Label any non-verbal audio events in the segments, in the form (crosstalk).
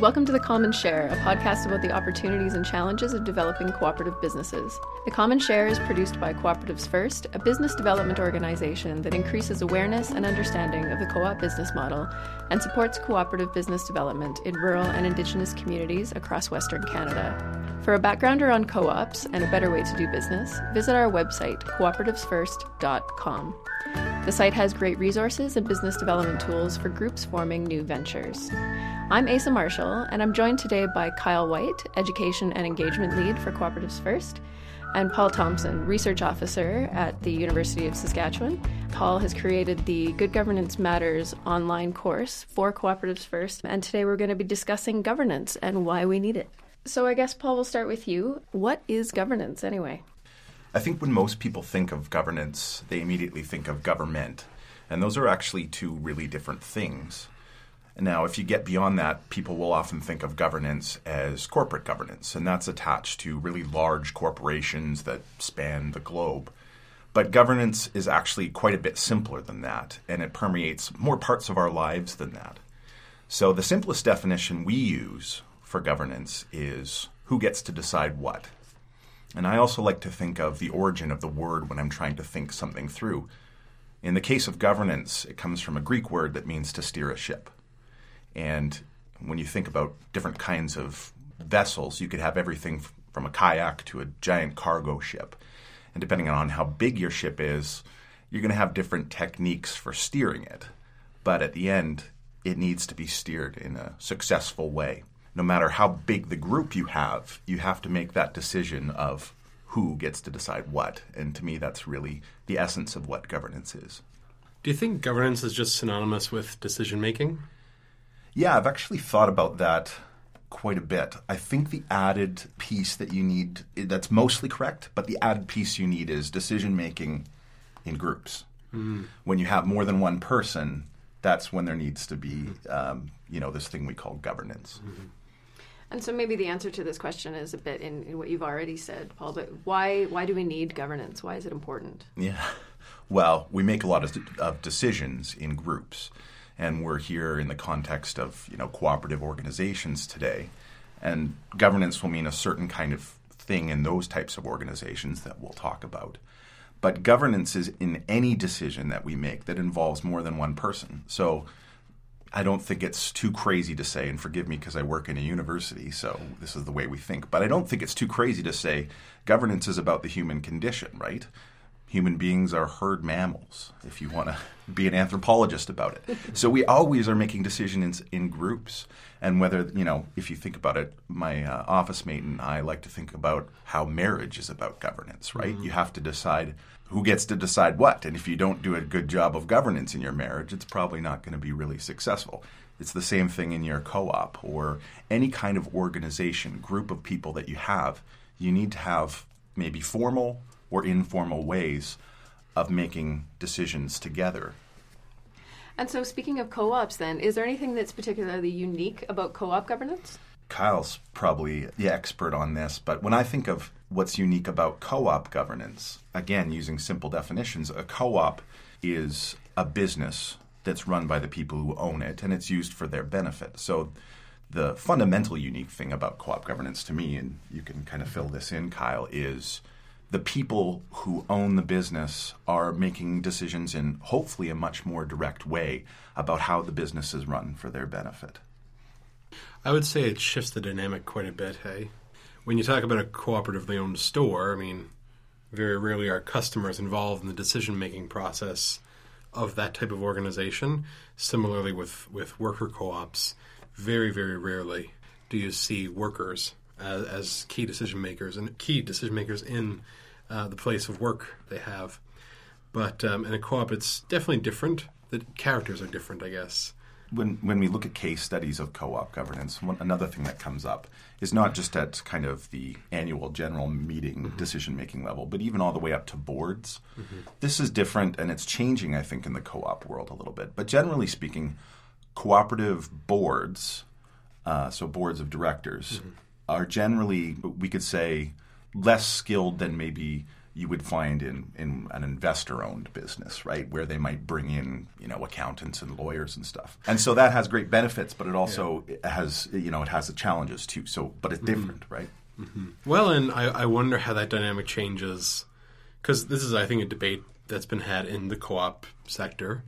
Welcome to The Common Share, a podcast about the opportunities and challenges of developing cooperative businesses. The Common Share is produced by Cooperatives First, a business development organization that increases awareness and understanding of the co op business model and supports cooperative business development in rural and Indigenous communities across Western Canada. For a backgrounder on co ops and a better way to do business, visit our website, cooperativesfirst.com. The site has great resources and business development tools for groups forming new ventures. I'm Aasa Marshall, and I'm joined today by Kyle White, Education and Engagement Lead for Cooperatives First, and Paul Thompson, Research Officer at the University of Saskatchewan. Paul has created the Good Governance Matters online course for Cooperatives First, and today we're going to be discussing governance and why we need it. So, I guess, Paul, we'll start with you. What is governance anyway? I think when most people think of governance, they immediately think of government. And those are actually two really different things. Now, if you get beyond that, people will often think of governance as corporate governance, and that's attached to really large corporations that span the globe. But governance is actually quite a bit simpler than that, and it permeates more parts of our lives than that. So, the simplest definition we use for governance is who gets to decide what. And I also like to think of the origin of the word when I'm trying to think something through. In the case of governance, it comes from a Greek word that means to steer a ship. And when you think about different kinds of vessels, you could have everything from a kayak to a giant cargo ship. And depending on how big your ship is, you're going to have different techniques for steering it. But at the end, it needs to be steered in a successful way. No matter how big the group you have, you have to make that decision of who gets to decide what. And to me, that's really the essence of what governance is. Do you think governance is just synonymous with decision making? Yeah, I've actually thought about that quite a bit. I think the added piece that you need, that's mostly correct, but the added piece you need is decision making in groups. Mm-hmm. When you have more than one person, that's when there needs to be, um, you know, this thing we call governance. Mm-hmm. And so maybe the answer to this question is a bit in, in, what you've already said, Paul. But why why do we need governance? Why is it important? Yeah, (laughs) well, we make a lot of, of decisions in groups and we're here in the context of you know cooperative organizations today, and governance will mean a certain kind of thing in those types of organizations that we'll talk about. But governance is in any decision that we make that involves more than one person. So I don't think it's too crazy to say, and forgive me because I work in a university, so this is the way we think, but I don't think it's too crazy to say governance is about the human condition, right? Human beings are herd mammals, if you want to be an anthropologist about it. So we always are making decisions in groups. And whether, you know, if you think about it, my uh, office mate and I like to think about how marriage is about governance, right? Mm-hmm. You have to decide who gets to decide what. And if you don't do a good job of governance in your marriage, it's probably not going to be really successful. It's the same thing in your co op or any kind of organization, group of people that you have. You need to have maybe formal or informal ways of making decisions together. And so, speaking of co ops, then, is there anything that's particularly unique about co op governance? Kyle's probably the expert on this, but when I think of what's unique about co op governance, again, using simple definitions, a co op is a business that's run by the people who own it and it's used for their benefit. So, the fundamental unique thing about co op governance to me, and you can kind of fill this in, Kyle, is the people who own the business are making decisions in hopefully a much more direct way about how the business is run for their benefit. I would say it shifts the dynamic quite a bit, hey? When you talk about a cooperatively owned store, I mean, very rarely are customers involved in the decision making process of that type of organization. Similarly, with, with worker co ops, very, very rarely do you see workers as, as key decision makers and key decision makers in uh, the place of work they have. But um, in a co-op, it's definitely different. The characters are different, I guess. When when we look at case studies of co-op governance, one, another thing that comes up is not just at kind of the annual general meeting mm-hmm. decision making level, but even all the way up to boards. Mm-hmm. This is different, and it's changing, I think, in the co-op world a little bit. But generally speaking, cooperative boards, uh, so boards of directors, mm-hmm. Are generally we could say less skilled than maybe you would find in, in an investor owned business, right? Where they might bring in, you know, accountants and lawyers and stuff. And so that has great benefits, but it also yeah. has, you know, it has the challenges too. So, but it's different, mm-hmm. right? Mm-hmm. Well, and I, I wonder how that dynamic changes because this is, I think, a debate that's been had in the co op sector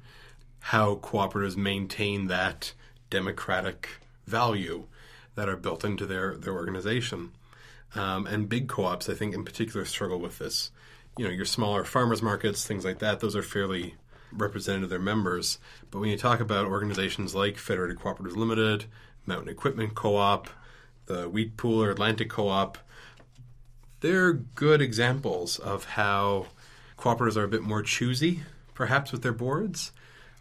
how cooperatives maintain that democratic value that are built into their, their organization. Um, and big co-ops, I think, in particular, struggle with this. You know, your smaller farmers markets, things like that, those are fairly representative of their members. But when you talk about organizations like Federated Cooperatives Limited, Mountain Equipment Co-op, the Wheat Pool or Atlantic Co-op, they're good examples of how cooperatives are a bit more choosy, perhaps, with their boards.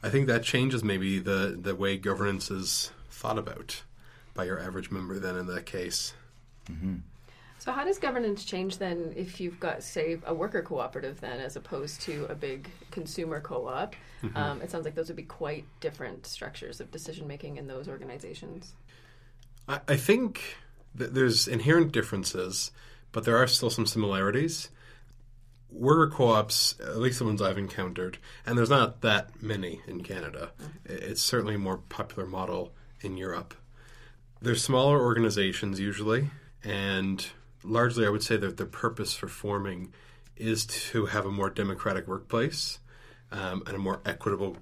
I think that changes maybe the, the way governance is thought about by your average member then in that case. Mm-hmm. So how does governance change then if you've got, say, a worker cooperative then as opposed to a big consumer co-op? Mm-hmm. Um, it sounds like those would be quite different structures of decision making in those organizations. I, I think that there's inherent differences, but there are still some similarities. Worker co-ops, at least the ones I've encountered, and there's not that many in Canada. Mm-hmm. It's certainly a more popular model in Europe. They're smaller organizations usually, and largely, I would say that the purpose for forming is to have a more democratic workplace um, and a more equitable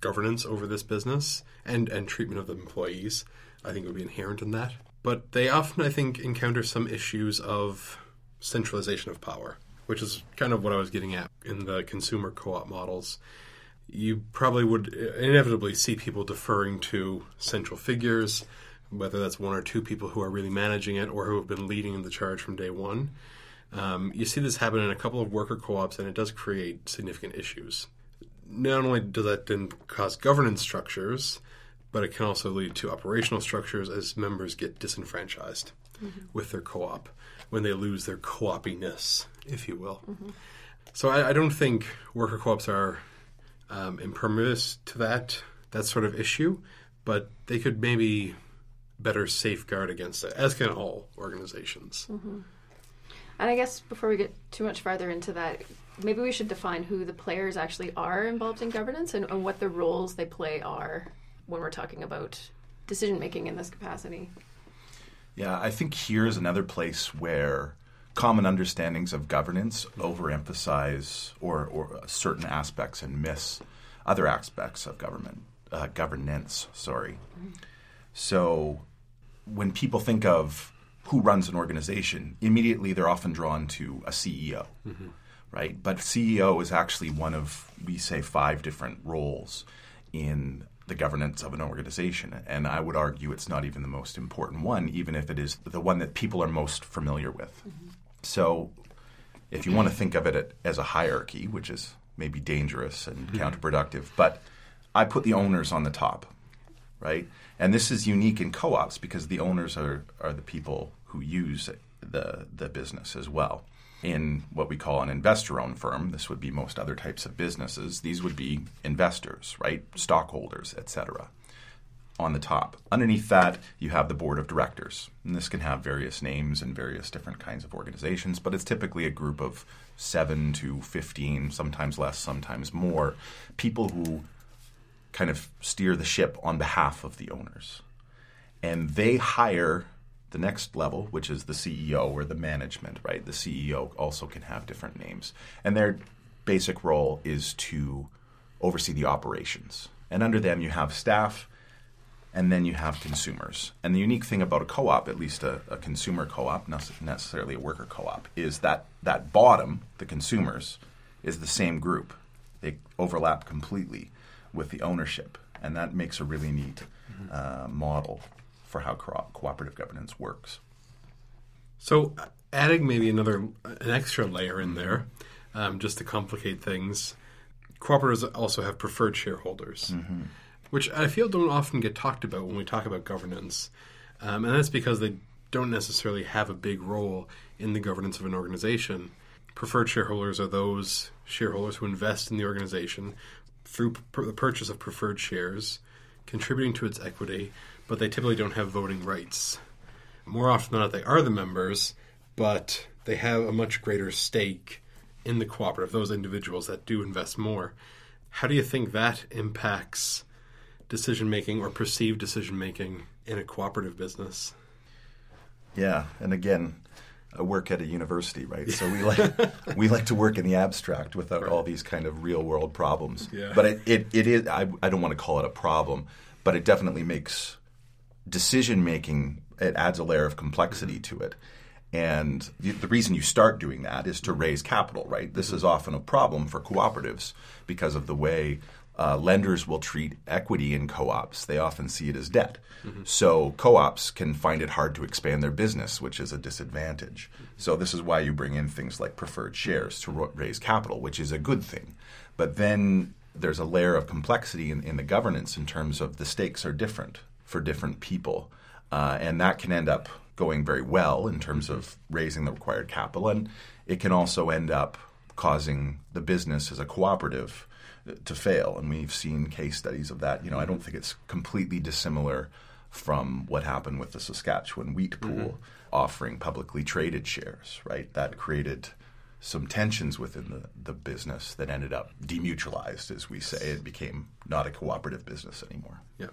governance over this business and, and treatment of the employees. I think would be inherent in that. But they often, I think, encounter some issues of centralization of power, which is kind of what I was getting at in the consumer co op models. You probably would inevitably see people deferring to central figures whether that's one or two people who are really managing it or who have been leading the charge from day one. Um, you see this happen in a couple of worker co ops, and it does create significant issues. Not only does that then cause governance structures, but it can also lead to operational structures as members get disenfranchised mm-hmm. with their co op when they lose their co opiness, if you will. Mm-hmm. So I, I, don't think worker co ops are um, impervious to that that sort of issue, but they could maybe better safeguard against it, as can all organizations. Mm-hmm. And I guess before we get too much farther into that, maybe we should define who the players actually are involved in governance and, and what the roles they play are when we're talking about decision making in this capacity. Yeah, I think here's another place where common understandings of governance overemphasize or, or certain aspects and miss other aspects of government uh, governance. Sorry. Mm-hmm. So when people think of who runs an organization, immediately they're often drawn to a CEO, mm-hmm. right? But CEO is actually one of, we say, five different roles in the governance of an organization. And I would argue it's not even the most important one, even if it is the one that people are most familiar with. Mm-hmm. So if you want to think of it as a hierarchy, which is maybe dangerous and mm-hmm. counterproductive, but I put the owners on the top, right? And this is unique in co-ops because the owners are, are the people who use the, the business as well. In what we call an investor-owned firm, this would be most other types of businesses. These would be investors, right, stockholders, etc. On the top, underneath that, you have the board of directors, and this can have various names and various different kinds of organizations. But it's typically a group of seven to fifteen, sometimes less, sometimes more, people who kind of steer the ship on behalf of the owners. And they hire the next level, which is the CEO or the management, right? The CEO also can have different names. And their basic role is to oversee the operations. And under them, you have staff and then you have consumers. And the unique thing about a co op, at least a, a consumer co op, not necessarily a worker co op, is that that bottom, the consumers, is the same group. They overlap completely with the ownership, and that makes a really neat uh, model for how co- cooperative governance works. So, adding maybe another an extra layer in there, um, just to complicate things, cooperatives also have preferred shareholders, mm-hmm. which I feel don't often get talked about when we talk about governance, um, and that's because they don't necessarily have a big role in the governance of an organization. Preferred shareholders are those shareholders who invest in the organization through the purchase of preferred shares, contributing to its equity, but they typically don't have voting rights. More often than not, they are the members, but they have a much greater stake in the cooperative, those individuals that do invest more. How do you think that impacts decision making or perceived decision making in a cooperative business? Yeah, and again, work at a university, right? So we (laughs) like we like to work in the abstract without right. all these kind of real world problems. Yeah. But it, it, it is I, I don't want to call it a problem, but it definitely makes decision making it adds a layer of complexity to it. And the, the, reason you start doing that is to raise capital, right? This mm-hmm. is often a problem for cooperatives because of the way uh, lenders will treat equity in co-ops. They often see it as debt. Mm-hmm. So co-ops can find it hard to expand their business, which is a disadvantage. So this is why you bring in things like preferred shares to ro- raise capital, which is a good thing. But then there's a layer of complexity in, in the governance in terms of the stakes are different for different people, uh, and that can end up going very well in terms of raising the required capital, and it can also end up causing the business as a cooperative to fail. And we've seen case studies of that. You know, I don't think it's completely dissimilar from what happened with the Saskatchewan wheat pool mm-hmm. offering publicly traded shares, right? That created some tensions within the, the business that ended up demutualized, as we say. It became not a cooperative business anymore. Yeah.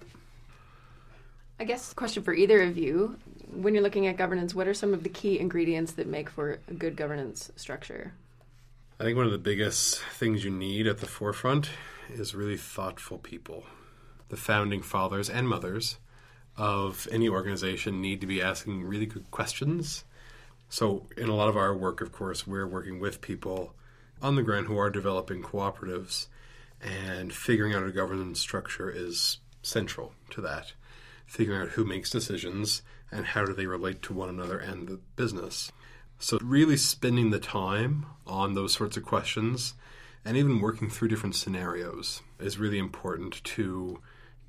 I guess question for either of you: When you're looking at governance, what are some of the key ingredients that make for a good governance structure? I think one of the biggest things you need at the forefront is really thoughtful people. The founding fathers and mothers of any organization need to be asking really good questions. So, in a lot of our work, of course, we're working with people on the ground who are developing cooperatives, and figuring out a governance structure is central to that figuring out who makes decisions and how do they relate to one another and the business. So, really spending the time on those sorts of questions and even working through different scenarios is really important to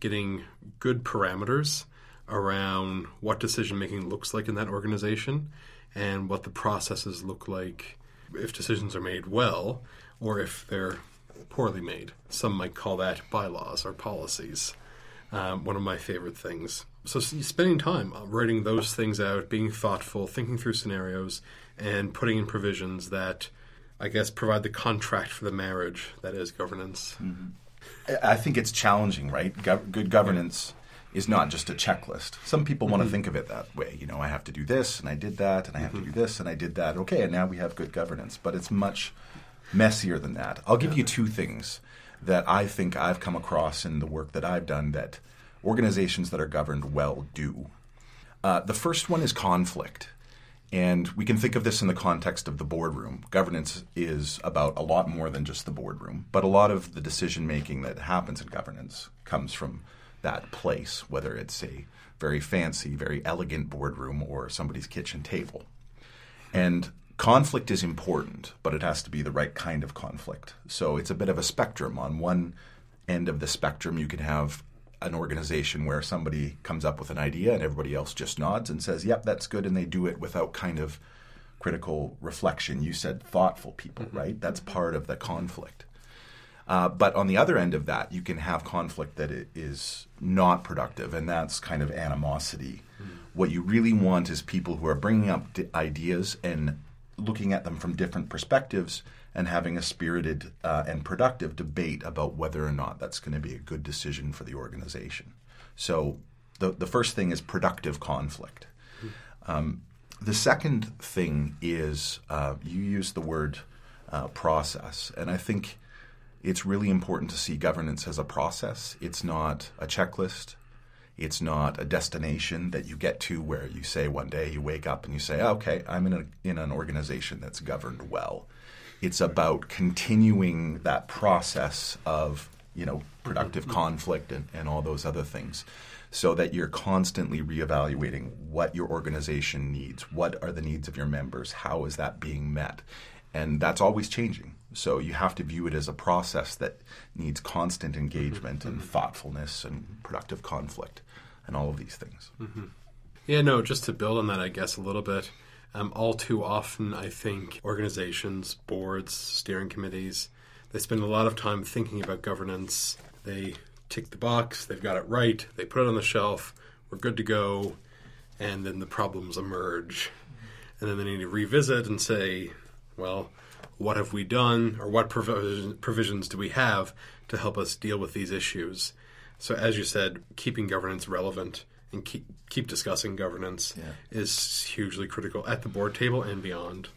getting good parameters around what decision making looks like in that organization and what the processes look like if decisions are made well or if they're poorly made. Some might call that bylaws or policies um, one of my favorite things. So spending time uh, writing those things out, being thoughtful, thinking through scenarios, and putting in provisions that, I guess, provide the contract for the marriage that is governance. Mm-hmm. I think it's challenging, right? Go- good governance yeah. is not just a checklist. Some people mm-hmm. want to think of it that way. You know, I have to do this, and I did that, and I have mm-hmm. to do this, and I did that. Okay, and now we have good governance. But it's much messier than that. I'll give yeah. you two things that I think I've come across in the work that I've done that organizations that are governed well do. Uh, the first one is conflict. And we can think of this in the context of the boardroom. Governance is about a lot more than just the boardroom, but a lot of the decision making that happens in governance comes from that place, whether it's a very fancy, very elegant boardroom or somebody's kitchen table. And conflict is important, but it has to be the right kind of conflict. So it's a bit of a spectrum. On one end of the spectrum, you can have an organization where somebody comes up with an idea and everybody else just nods and says, "Yep, that's good," and they do it without kind of critical reflection. You said thoughtful people, mm-hmm. right? That's part of the conflict. Uh, but on the other end of that, you can have conflict that is not productive, and that's kind of animosity. Mm-hmm. What you really want is people who are bringing up ideas and looking at them from different perspectives and having a spirited uh, and productive debate about whether or not that's going to be a good decision for the organization. So the, the first thing is productive conflict. Um, the second thing is uh, you use the word uh, process, and I think it's really important to see governance as a process. It's not a checklist. It's not a destination that you get to where you say one day you wake up and you say, "Okay, I'm in a, in an organization that's governed well." It's about continuing that process of you know productive mm-hmm. conflict and, and all those other things so that you're constantly reevaluating what your organization needs what are the needs of your members how is that being met and that's always changing so you have to view it as a process that needs constant engagement mm-hmm. and thoughtfulness and productive conflict and all of these things mm-hmm. yeah no just to build on that i guess a little bit um, all too often, I think organizations, boards, steering committees, they spend a lot of time thinking about governance. They tick the box, they've got it right, they put it on the shelf, we're good to go, and then the problems emerge. And then they need to revisit and say, well, what have we done or what provision, provisions do we have to help us deal with these issues. So, as you said, keeping governance relevant and keep, keep discussing governance Yeah. is hugely critical at the board table and beyond.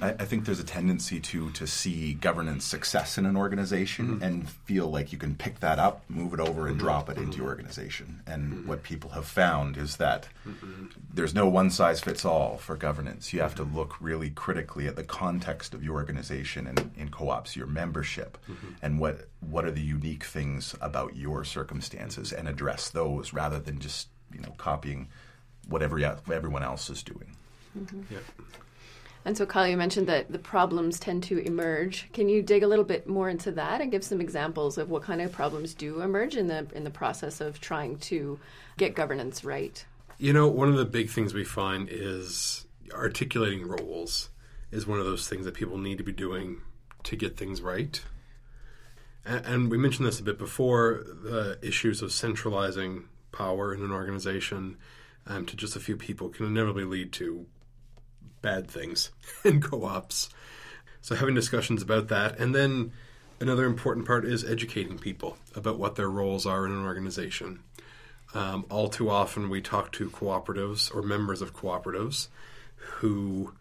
I, I think there's a tendency to to see governance success in an organization mm-hmm. and feel like you can pick that up, move it over, and mm-hmm. drop it into your mm-hmm. organization. And what people have found is that there's no one size fits all for governance. You have to look really critically at the context of your organization and in co-ops, your membership, and what what are the unique things about your circumstances, and address those rather than just you know copying what every, everyone else is doing. Mm-hmm. Yeah. And so, Kyle, you mentioned that the problems tend to emerge. Can you dig a little bit more into that and give some examples of what kind of problems do emerge in the in the process of trying to get governance right? You know, one of the big things we find is articulating roles is one of those things that people need to be doing to get things right. And, and we mentioned this a bit before the issues of centralizing power in an organization um, to just a few people can inevitably lead to bad things (laughs) in co ops. So, having discussions about that. And then another important part is educating people about what their roles are in an organization. Um, all too often, we talk to cooperatives or members of cooperatives who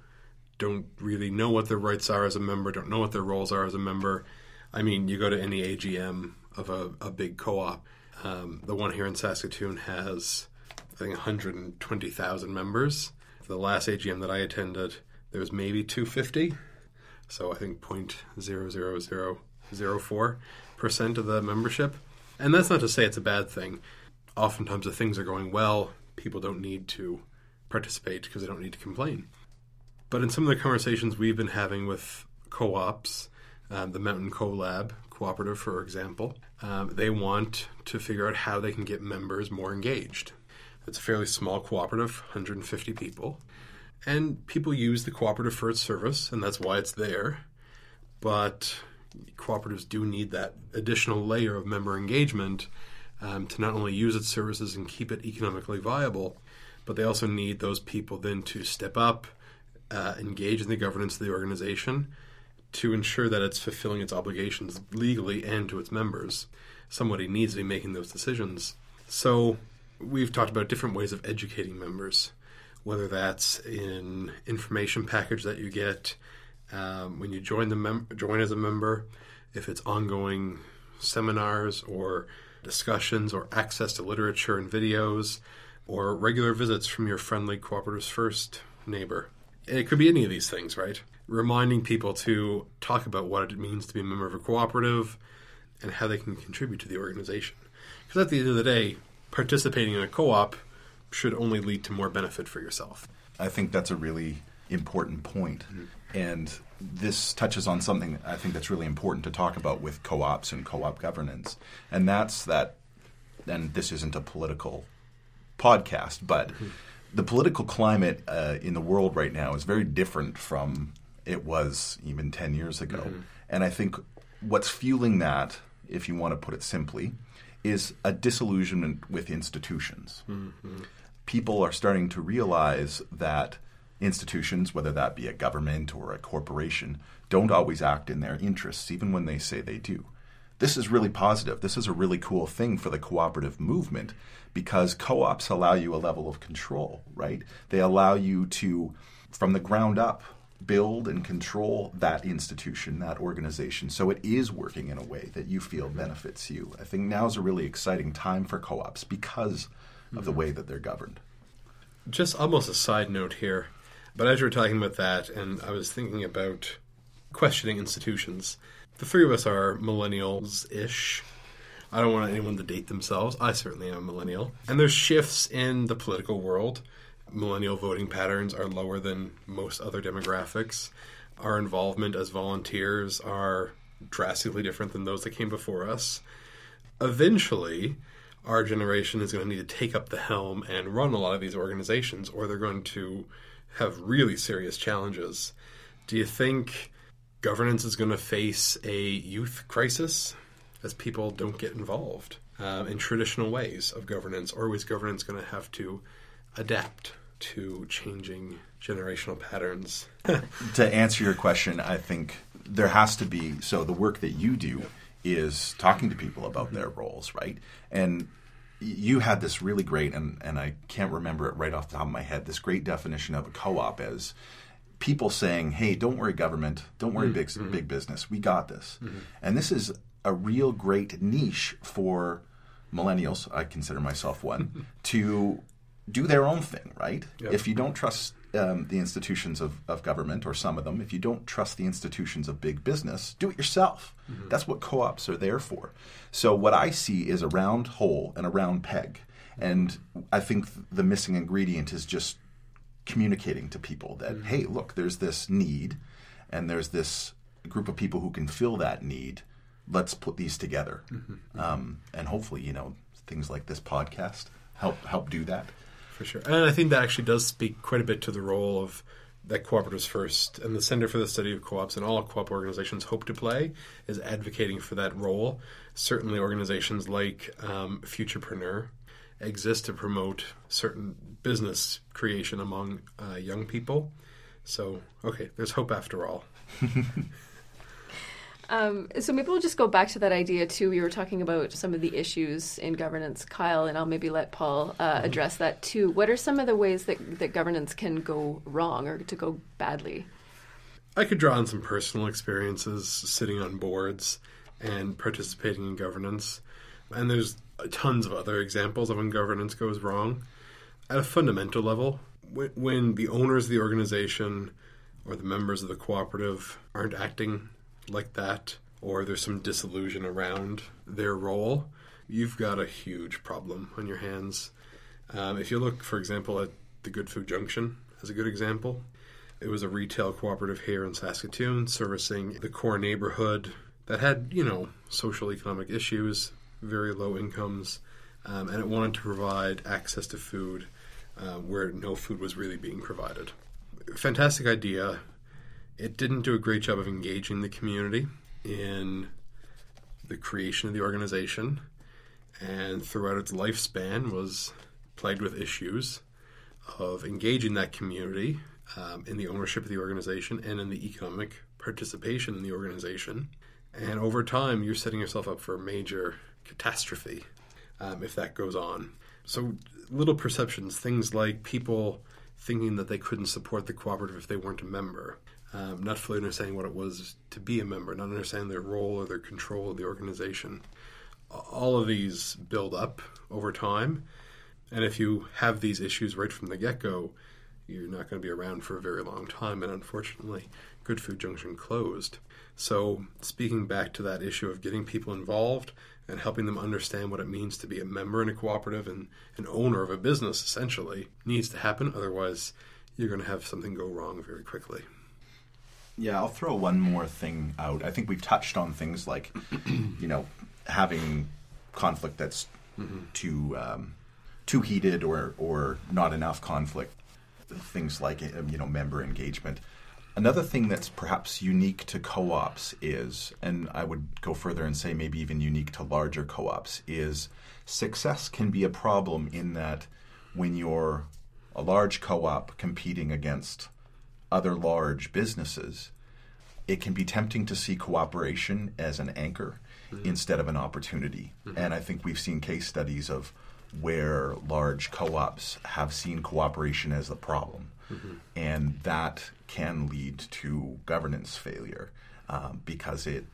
don't really know what their rights are as a member, don't know what their roles are as a member. I mean, you go to any AGM of a, a big co op, um, the one here in Saskatoon has, I think, 120,000 members. The last AGM that I attended, there was maybe 250. So I think 0.00004% of the membership. And that's not to say it's a bad thing. Oftentimes, if things are going well, people don't need to participate because they don't need to complain. But in some of the conversations we've been having with co ops, um, the Mountain CoLab cooperative, for example, um, they want to figure out how they can get members more engaged. It's a fairly small cooperative, 150 people. And people use the cooperative for its service, and that's why it's there. But cooperatives do need that additional layer of member engagement um, to not only use its services and keep it economically viable, but they also need those people then to step up, uh, engage in the governance of the organization to ensure that it's fulfilling its obligations legally and to its members. Somebody needs to be making those decisions. So we've talked about different ways of educating members, whether that's in information package that you get um, when you join the mem- join as a member, if it's ongoing seminars or discussions or access to literature and videos, or regular visits from your friendly Cooperatives First neighbor. It could be any of these things, right? Reminding people to talk about what it means to be a member of a cooperative and how they can contribute to the organization. Because at the end of the day, participating in a co op should only lead to more benefit for yourself. I think that's a really important point. And this touches on something I think that's really important to talk about with co ops and co op governance. And that's that, and this isn't a political podcast, but the political climate uh, in the world right now is very different from it was even 10 years ago. Mm-hmm. And I think what's fueling that, if you want to put it simply, is a disillusionment with institutions. Mm-hmm. People are starting to realize that institutions, whether that be a government or a corporation, don't always act in their interests, even when they say they do. This is really positive. This is a really cool thing for the cooperative movement because co ops allow you a level of control, right? They allow you to, from the ground up, build and control that institution, that organization. So it is working in a way that you feel benefits you. I think now is a really exciting time for co ops because of the mm-hmm. way that they're governed. Just almost a side note here, but as you were talking about that, and I was thinking about questioning institutions, the three of us are millennials ish. I don't want anyone to date themselves. I certainly am a millennial. And there's shifts in the political world. Millennial voting patterns are lower than most other demographics. Our involvement as volunteers are drastically different than those that came before us. Eventually, our generation is going to need to take up the helm and run a lot of these organizations, or they're going to have really serious challenges. Do you think governance is going to face a youth crisis as people don't get involved uh, in traditional ways of governance, or is governance going to have to adapt to changing generational patterns. (laughs) to answer your question, I think there has to be. So the work that you do is talking to people about their mm-hmm. roles, right? And you had this really great, and, and I can't remember it right off the top of my head, this great definition of a co op as people saying, hey, don't worry, government, don't worry, big, mm-hmm. big business, we got this. Mm-hmm. And this is a real great niche for millennials, I consider myself one, (laughs) to do their own thing, right? Yep. If you don't trust um, the institutions of, of government, or some of them, if you don't trust the institutions of big business, do it yourself. That's what co ops are there for. So, what I see is a round hole and a round peg. And I think the missing ingredient is just communicating to people that, hey, look, there's this need, and there's this group of people who can fill that need. Let's put these together. Um, and hopefully, you know, things like this podcast help help do that. For sure. And I think that actually does speak quite a bit to the role of that Cooperatives First and the Center for the Study of Co-ops and all co-op organizations hope to play is advocating for that role. Certainly organizations like um, Futurpreneur exist to promote certain business creation among uh, young people. So, okay, there's hope after all. (laughs) Um, so maybe we'll just go back to that idea too. We were talking about some of the issues in governance, Kyle, and I'll maybe let Paul uh, address that too. What are some of the ways that that governance can go wrong or to go badly? I could draw on some personal experiences sitting on boards and participating in governance. And there's tons of other examples of when governance goes wrong. At a fundamental level, when the owners of the organization or the members of the cooperative aren't acting like that, or there's some disillusion around their role, you've got a huge problem on your hands. Um, if you look, for example, at the Good Food Junction as a good example, it was a retail cooperative here in Saskatoon servicing the core neighborhood that had, you know, social economic issues, very low incomes, um, and it wanted to provide access to food uh, where no food was really being provided. Fantastic idea. It didn't do a great job of engaging the community in the creation of the organization, and throughout its lifespan was plagued with issues of engaging that community um, in the ownership of the organization and in the economic participation in the organization. And over time, you're setting yourself up for a major catastrophe um, if that goes on. So, little perceptions, things like people thinking that they couldn't support the cooperative if they weren't a member, um, not fully understanding what it was to be a member, not understanding their role or their control of the organization. All of these build up over time. And if you have these issues right from the get go, you're not going to be around for a very long time. And unfortunately, Good Food Junction closed. So, speaking back to that issue of getting people involved and helping them understand what it means to be a member in a cooperative and an owner of a business, essentially, needs to happen. Otherwise, you're going to have something go wrong very quickly. Yeah, I'll throw one more thing out. I think we've touched on things like, (clears throat) you know, having conflict that's too um, too heated or or not enough conflict. Things like you know member engagement. Another thing that's perhaps unique to co-ops is, and I would go further and say maybe even unique to larger co-ops, is success can be a problem in that when you're a large co-op competing against other large businesses, it can be tempting to see cooperation as an anchor instead of an opportunity. And I think we've seen case studies of where large co ops have seen cooperation as the problem. And that can lead to governance failure um, because it,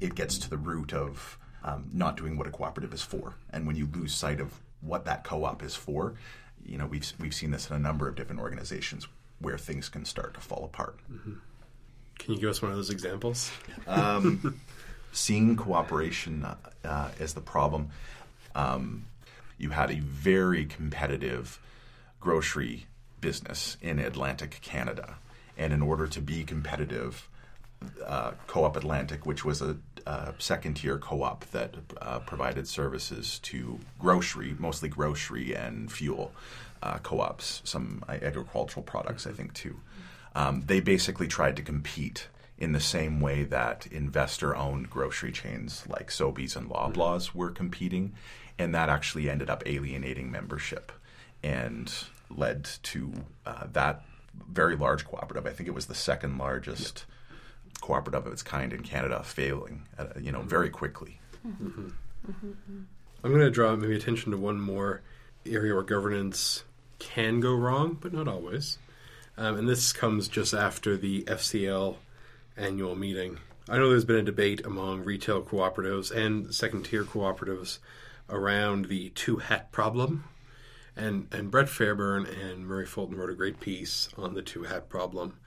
it gets to the root of um, not doing what a cooperative is for. And when you lose sight of what that co op is for, you know, we've, we've seen this in a number of different organizations where things can start to fall apart. Can you give us one of those examples? (laughs) seeing cooperation uh, as the problem. Um, you had a very competitive grocery business in Atlantic Canada, and in order to be competitive, uh, Co-op Atlantic, which was a, uh second-tier co-op that uh, provided services to grocery, mostly grocery and fuel uh, co-ops, some agricultural products, I think too. Um, they basically tried to compete in the same way that investor-owned grocery chains like Sobeys and Loblaws were competing, and that actually ended up alienating membership and led to uh, that very large cooperative. I think it was the second largest yep. cooperative of its kind in Canada, failing, at, you know, very quickly. Mm-hmm. Mm-hmm. I'm going to draw maybe attention to one more area where governance can go wrong, but not always. Um, and this comes just after the FCL annual meeting. I know there's been a debate among retail cooperatives and second tier cooperatives around the two hat problem. And, and Brett Fairbairn and Murray Fulton wrote a great piece on the two hat problem.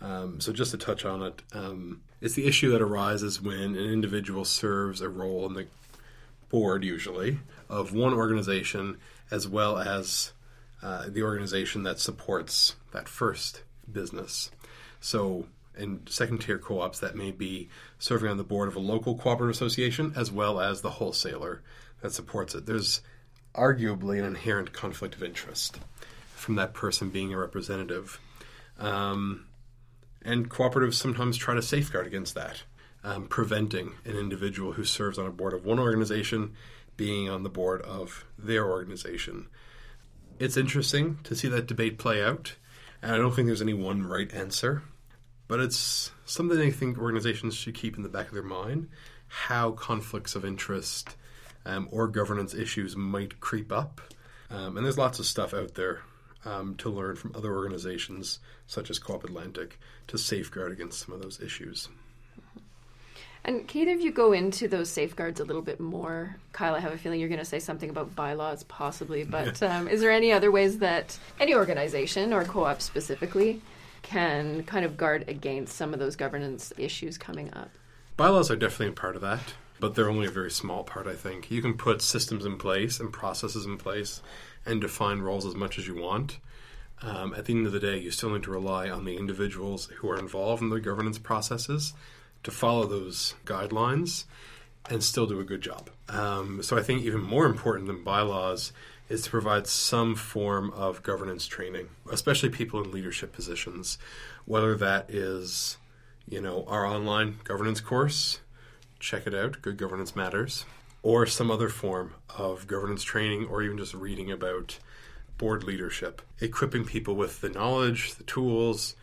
Um, so, just to touch on it, um, it's the issue that arises when an individual serves a role in the board, usually, of one organization as well as uh, the organization that supports that first business. So, in second tier co ops, that may be serving on the board of a local cooperative association as well as the wholesaler that supports it. There's arguably an inherent conflict of interest from that person being a representative. Um, and cooperatives sometimes try to safeguard against that, um, preventing an individual who serves on a board of one organization being on the board of their organization. It's interesting to see that debate play out, and I don't think there's any one right answer, but it's something I think organizations should keep in the back of their mind how conflicts of interest um, or governance issues might creep up. Um, and there's lots of stuff out there um, to learn from other organizations, such as Co-op Atlantic, to safeguard against some of those issues. And can either of you go into those safeguards a little bit more? Kyle, I have a feeling you're going to say something about bylaws, possibly, but um, is there any other ways that any organization or co op specifically can kind of guard against some of those governance issues coming up? Bylaws are definitely a part of that, but they're only a very small part, I think. You can put systems in place and processes in place and define roles as much as you want. Um, at the end of the day, you still need to rely on the individuals who are involved in the governance processes to follow those guidelines and still do a good job. Um, so I think even more important than bylaws is to provide some form of governance training, especially people in leadership positions, whether that is, you know, our online governance course, check it out, Good Governance Matters, or some other form of governance training, or even just reading about board leadership, equipping people with the knowledge, the tools,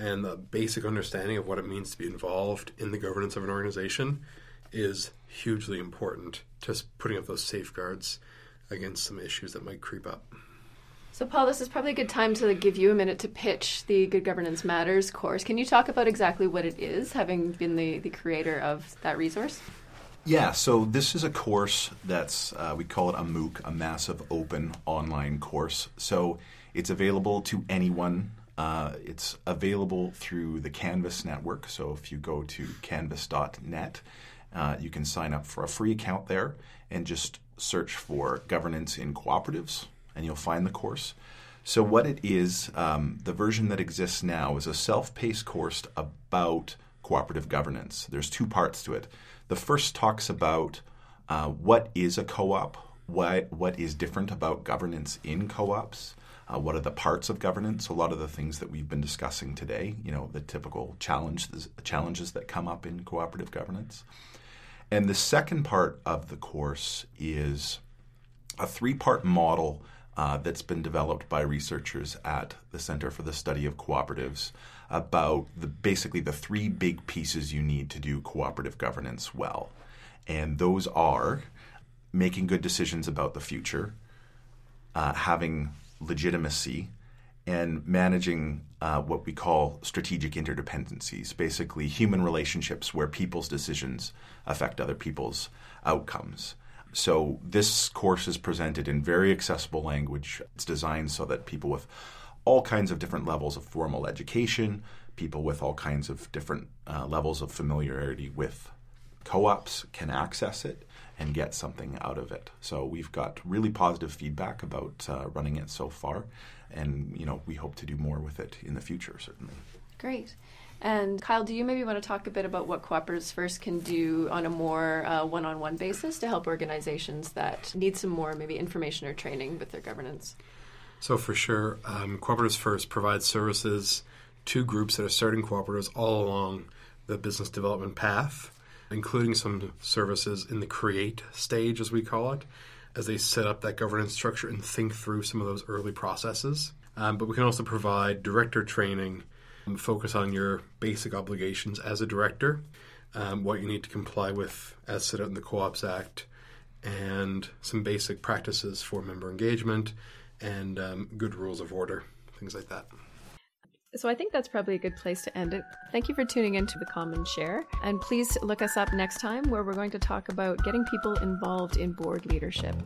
and the basic understanding of what it means to be involved in the governance of an organization is hugely important to putting up those safeguards against some issues that might creep up. So, Paul, this is probably a good time to give you a minute to pitch the Good Governance Matters course. Can you talk about exactly what it is, having been the, the creator of that resource? Yeah, so this is a course that's, uh, we call it a MOOC, a massive open online course. So it's available to anyone uh, it's available through the Canvas network. So if you go to canvas.net, uh, you can sign up for a free account there and just search for governance in cooperatives, and you'll find the course. So, what it is, um, the version that exists now is a self paced course about cooperative governance. There's two parts to it. The first talks about uh, what is a co op, what, what is different about governance in co ops. Uh, what are the parts of governance? A lot of the things that we've been discussing today, you know, the typical challenges, challenges that come up in cooperative governance. And the second part of the course is a three part model uh, that's been developed by researchers at the Center for the Study of Cooperatives about the, basically the three big pieces you need to do cooperative governance well. And those are making good decisions about the future, uh, having legitimacy and managing uh, what we call strategic interdependencies, basically human relationships where people's decisions affect other people's outcomes. So, this course is presented in very accessible language. It's designed so that people with all kinds of different levels of formal education, people with all kinds of different uh, levels of familiarity with co ops can access it and get something out of it. So we've got really positive feedback about uh, running it so far, and you know we hope to do more with it in the future, certainly. Great. And Kyle, do you maybe want to talk a bit about what Cooperatives First can do on a more uh, one-on-one basis to help organizations that need some more maybe information or training with their governance? So for sure, um, Cooperatives First provides services to groups that are starting cooperatives all along the business development path including some services in the create stage, as we call it, as they set up that governance structure and think through some of those early processes. Um, but we can also provide director training, um, focus on your basic obligations as a director, um, what you need to comply with as set out in the Co ops Act, and some basic practices for member engagement and um, good rules of order, things like that. So I think that's probably a good place to end it. Thank you for tuning in to The Common Share. And please look us up next time where we're going to talk about getting people involved in board leadership.